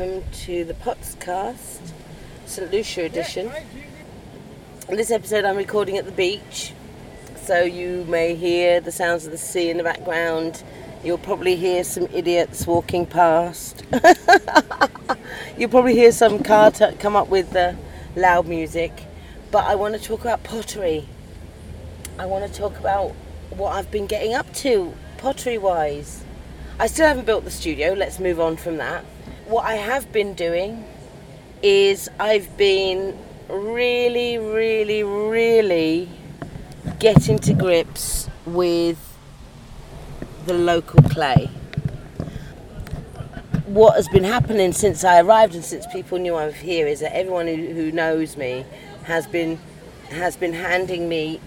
Welcome to the Potscast, St. Lucia edition. This episode, I'm recording at the beach, so you may hear the sounds of the sea in the background. You'll probably hear some idiots walking past. You'll probably hear some car t- come up with the loud music. But I want to talk about pottery. I want to talk about what I've been getting up to, pottery wise. I still haven't built the studio, let's move on from that. What I have been doing is I've been really, really, really getting to grips with the local clay. What has been happening since I arrived and since people knew I was here is that everyone who, who knows me has been has been handing me.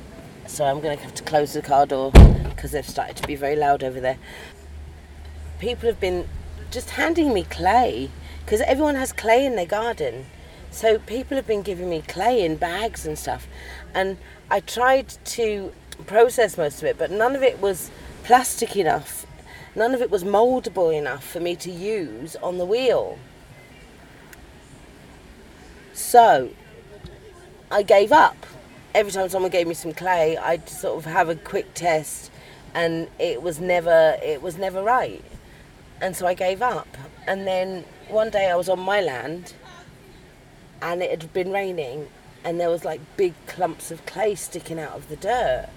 So I'm going to have to close the car door because they've started to be very loud over there people have been just handing me clay because everyone has clay in their garden. So people have been giving me clay in bags and stuff. And I tried to process most of it, but none of it was plastic enough. None of it was moldable enough for me to use on the wheel. So I gave up. Every time someone gave me some clay, I'd sort of have a quick test and it was never it was never right and so I gave up. And then one day I was on my land and it had been raining and there was like big clumps of clay sticking out of the dirt.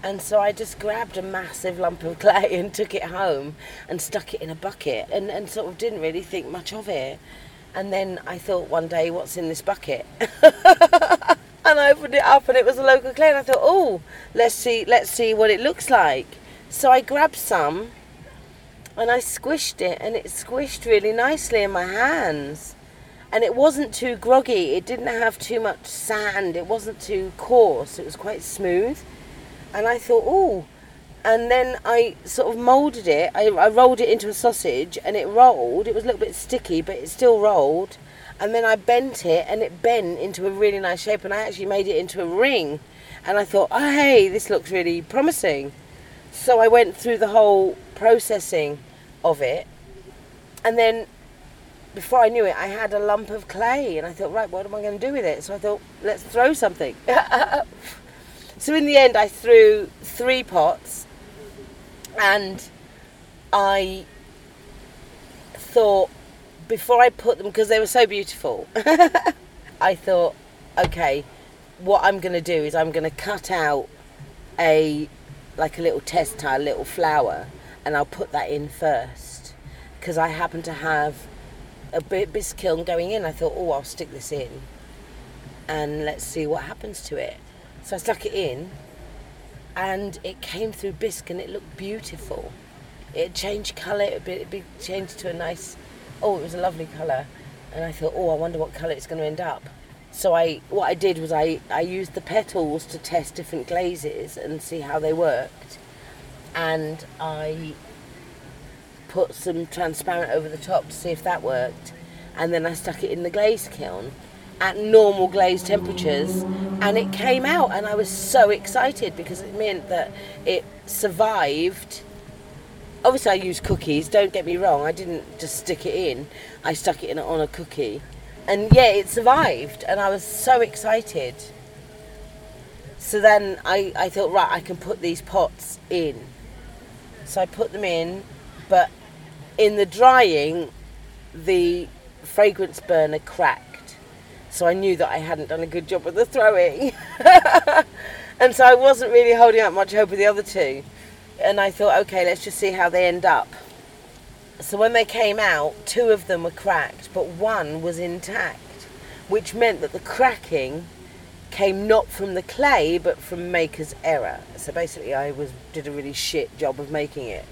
And so I just grabbed a massive lump of clay and took it home and stuck it in a bucket and, and sort of didn't really think much of it. And then I thought one day, what's in this bucket? and I opened it up and it was a local clay and I thought, oh, let's see, let's see what it looks like. So I grabbed some and I squished it and it squished really nicely in my hands. And it wasn't too groggy, it didn't have too much sand, it wasn't too coarse, it was quite smooth. And I thought, oh, and then I sort of molded it. I, I rolled it into a sausage and it rolled. It was a little bit sticky, but it still rolled. And then I bent it and it bent into a really nice shape. And I actually made it into a ring. And I thought, oh, hey, this looks really promising. So I went through the whole processing of it, and then before I knew it, I had a lump of clay, and I thought, right, what am I going to do with it? So I thought, let's throw something. so in the end, I threw three pots, and I thought before I put them because they were so beautiful, I thought, okay, what I'm going to do is I'm going to cut out a like a little test tile, little flower, and I'll put that in first because I happen to have a bit bisque kiln going in. I thought, oh, I'll stick this in and let's see what happens to it. So I stuck it in and it came through bisque and it looked beautiful. It changed colour, it, it changed to a nice, oh, it was a lovely colour. And I thought, oh, I wonder what colour it's going to end up. So I, what I did was I, I used the petals to test different glazes and see how they worked and I put some transparent over the top to see if that worked and then I stuck it in the glaze kiln at normal glaze temperatures and it came out and I was so excited because it meant that it survived. Obviously I used cookies don't get me wrong I didn't just stick it in I stuck it in on a cookie. And yeah it survived and I was so excited. So then I, I thought right I can put these pots in so I put them in, but in the drying, the fragrance burner cracked. So I knew that I hadn't done a good job with the throwing. and so I wasn't really holding out much hope with the other two. And I thought, okay, let's just see how they end up. So when they came out, two of them were cracked, but one was intact, which meant that the cracking came not from the clay but from maker's error. So basically, I was did a really shit job of making it.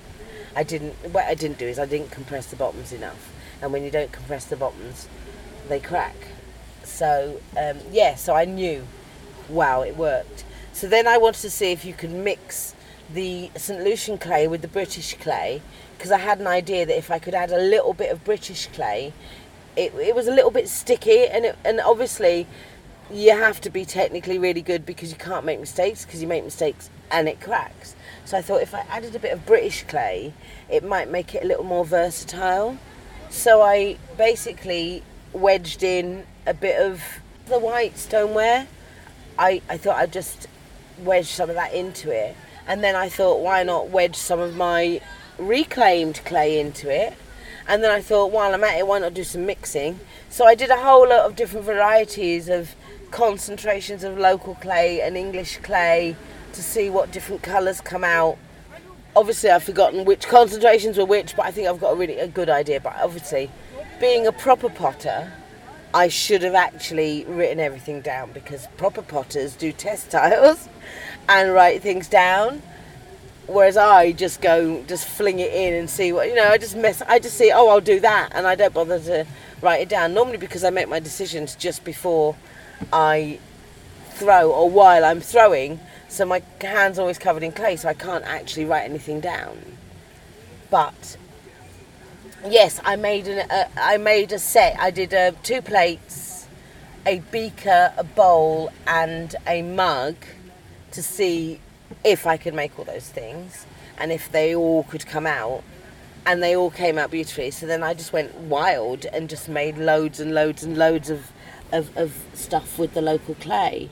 I didn't. What I didn't do is I didn't compress the bottoms enough, and when you don't compress the bottoms, they crack. So um, yeah, so I knew, wow, it worked. So then I wanted to see if you could mix the St Lucian clay with the British clay because I had an idea that if I could add a little bit of British clay, it, it was a little bit sticky and it, and obviously you have to be technically really good because you can't make mistakes because you make mistakes and it cracks. So I thought if I added a bit of British clay, it might make it a little more versatile. So I basically wedged in a bit of the white stoneware. I, I thought I'd just wedge some of that into it. And then I thought, why not wedge some of my reclaimed clay into it? And then I thought, while I'm at it, why not do some mixing? So I did a whole lot of different varieties of concentrations of local clay and English clay to see what different colours come out. Obviously, I've forgotten which concentrations were which, but I think I've got a really a good idea. But obviously, being a proper potter, I should have actually written everything down because proper potters do test tiles and write things down. Whereas I just go, just fling it in and see what, you know, I just mess, I just see, oh, I'll do that. And I don't bother to write it down. Normally because I make my decisions just before I throw or while I'm throwing. So my hand's are always covered in clay, so I can't actually write anything down. But yes, I made an uh, I made a set. I did uh, two plates, a beaker, a bowl, and a mug to see if I could make all those things and if they all could come out. And they all came out beautifully. So then I just went wild and just made loads and loads and loads of, of, of stuff with the local clay.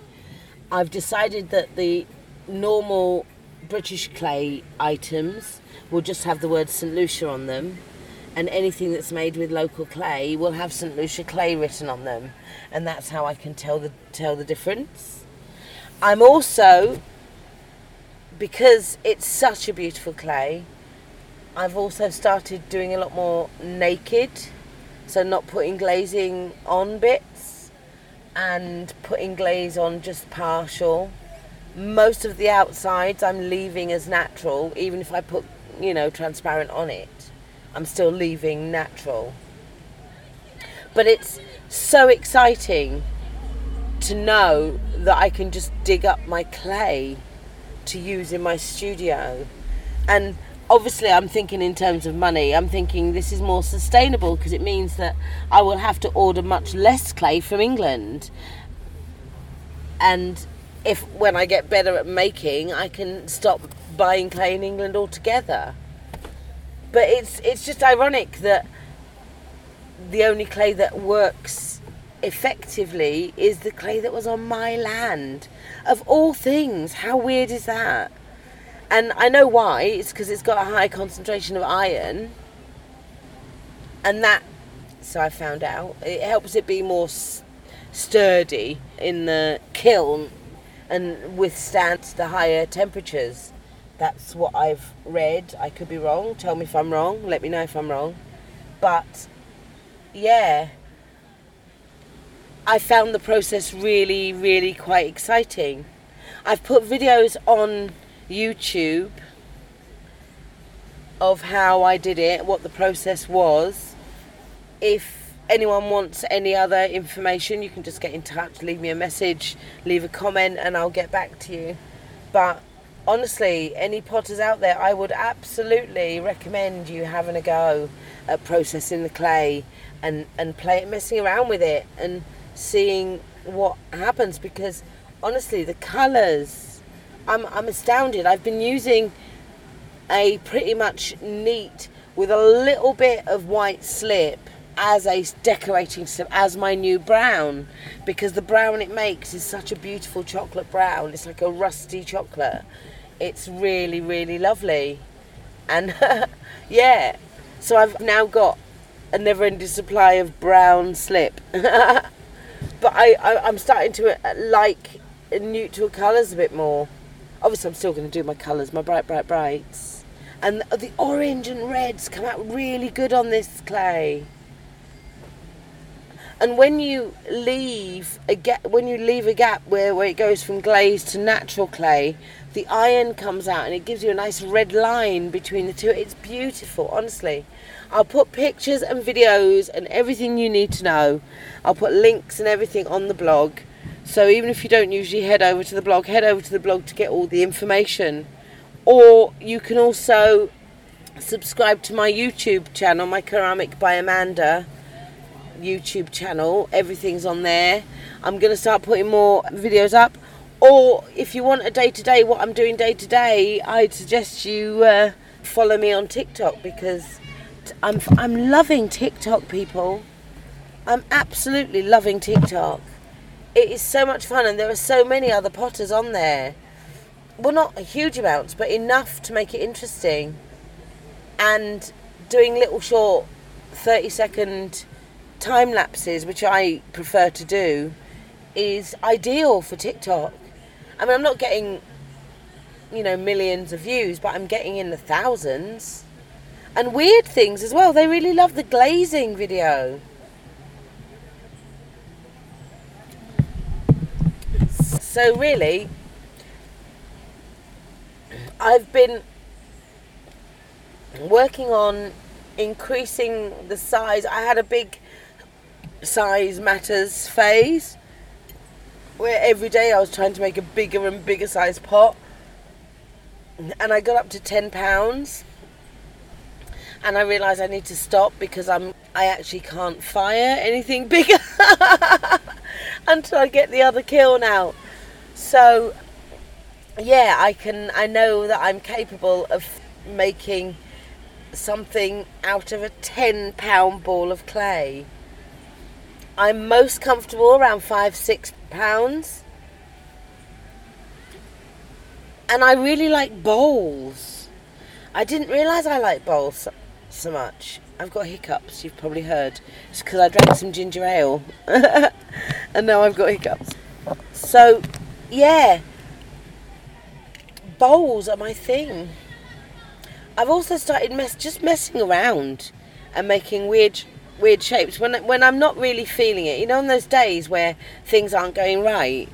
I've decided that the normal British clay items will just have the word St. Lucia on them, and anything that's made with local clay will have St. Lucia clay written on them, and that's how I can tell the tell the difference. I'm also because it's such a beautiful clay. I've also started doing a lot more naked, so not putting glazing on bits and putting glaze on just partial. Most of the outsides I'm leaving as natural, even if I put, you know, transparent on it. I'm still leaving natural. But it's so exciting to know that I can just dig up my clay to use in my studio. And obviously, I'm thinking in terms of money. I'm thinking this is more sustainable because it means that I will have to order much less clay from England. And if when I get better at making, I can stop buying clay in England altogether. But it's it's just ironic that the only clay that works effectively is the clay that was on my land. Of all things, how weird is that? And I know why. It's because it's got a high concentration of iron, and that. So I found out it helps it be more s- sturdy in the kiln and withstand the higher temperatures. That's what I've read. I could be wrong. Tell me if I'm wrong. Let me know if I'm wrong. But yeah, I found the process really, really quite exciting. I've put videos on YouTube of how I did it, what the process was. If anyone wants any other information, you can just get in touch, leave me a message, leave a comment, and I'll get back to you. But honestly, any potters out there, I would absolutely recommend you having a go at processing the clay and, and play messing around with it and seeing what happens because honestly the colors I'm, I'm astounded. I've been using a pretty much neat with a little bit of white slip as a decorating slip as my new brown because the brown it makes is such a beautiful chocolate brown. It's like a rusty chocolate. It's really really lovely. And yeah so I've now got a never ending supply of brown slip. But I, I am starting to uh, like neutral colours a bit more. Obviously, I'm still going to do my colours, my bright, bright, brights, and the orange and reds come out really good on this clay. And when you leave a gap, when you leave a gap where, where it goes from glaze to natural clay, the iron comes out and it gives you a nice red line between the two. It's beautiful, honestly. I'll put pictures and videos and everything you need to know. I'll put links and everything on the blog. So even if you don't usually head over to the blog, head over to the blog to get all the information. Or you can also subscribe to my YouTube channel, my Ceramic by Amanda YouTube channel. Everything's on there. I'm going to start putting more videos up. Or if you want a day to day, what I'm doing day to day, I'd suggest you uh, follow me on TikTok because I'm I'm loving TikTok, people. I'm absolutely loving TikTok. It is so much fun, and there are so many other potters on there. Well, not a huge amounts, but enough to make it interesting. And doing little short 30 second time lapses, which I prefer to do, is ideal for TikTok. I mean, I'm not getting, you know, millions of views, but I'm getting in the thousands. And weird things as well. They really love the glazing video. So, really, I've been working on increasing the size. I had a big size matters phase where every day I was trying to make a bigger and bigger size pot. And I got up to 10 pounds. And I realised I need to stop because I'm I actually can't fire anything bigger until I get the other kiln out. So yeah, I can I know that I'm capable of making something out of a 10 pound ball of clay. I'm most comfortable around five, six pounds. And I really like bowls. I didn't realise I like bowls so, so, much. I've got hiccups, you've probably heard. It's because I drank some ginger ale. and now I've got hiccups. So, yeah. Bowls are my thing. I've also started mess just messing around and making weird weird shapes when when I'm not really feeling it. You know, on those days where things aren't going right,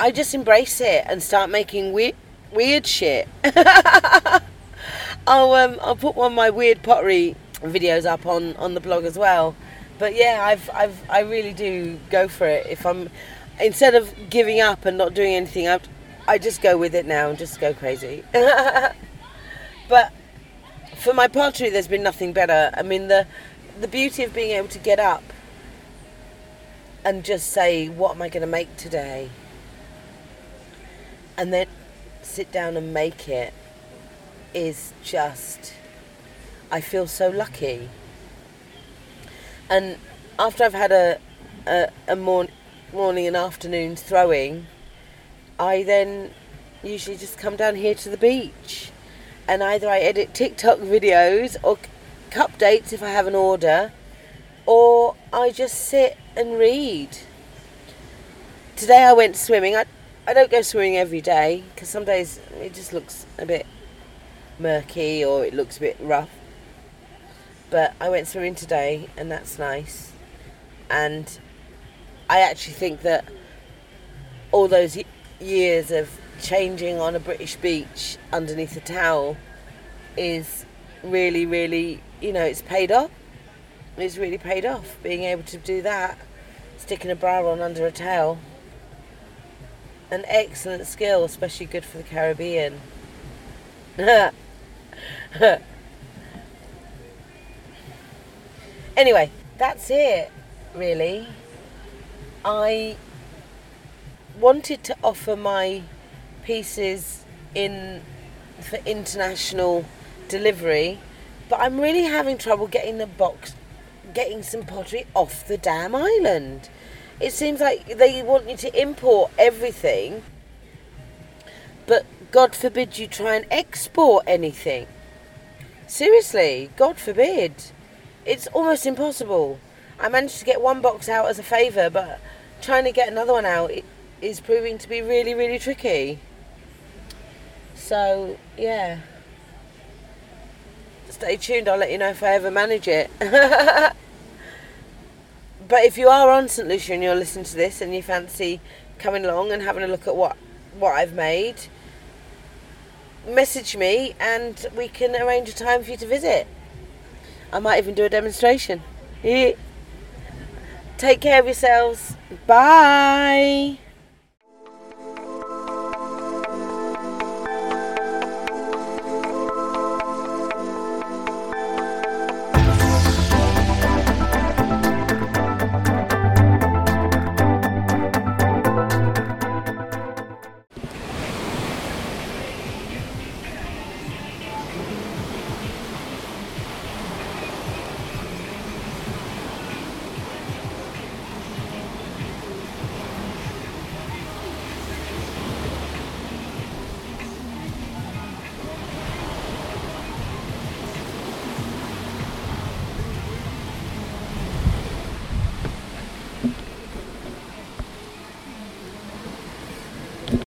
I just embrace it and start making weird weird shit. I'll um, I'll put one of my weird pottery videos up on on the blog as well. But yeah, I've I've I really do go for it. If I'm instead of giving up and not doing anything, I I just go with it now and just go crazy. but for my pottery, there's been nothing better. I mean, the the beauty of being able to get up and just say, "What am I going to make today?" and then sit down and make it is just. I feel so lucky. And after I've had a a, a morning morning and afternoon throwing, I then usually just come down here to the beach and either I edit TikTok videos or cup dates if I have an order, or I just sit and read. Today I went swimming. I, I don't go swimming every day because some days it just looks a bit murky or it looks a bit rough. But I went swimming today and that's nice. And I actually think that all those years of changing on a British beach underneath a towel is really, really, you know, it's paid off. It's really paid off being able to do that, sticking a bra on under a towel. An excellent skill, especially good for the Caribbean. anyway, that's it, really. I wanted to offer my pieces in for international delivery, but I'm really having trouble getting the box, getting some pottery off the damn island. It seems like they want you to import everything, but God forbid you try and export anything. Seriously, God forbid. It's almost impossible. I managed to get one box out as a favour, but trying to get another one out is proving to be really, really tricky. So, yeah. Stay tuned, I'll let you know if I ever manage it. but if you are on St. Lucia and you're listening to this and you fancy coming along and having a look at what, what I've made, message me and we can arrange a time for you to visit. I might even do a demonstration. Take care of yourselves. Bye.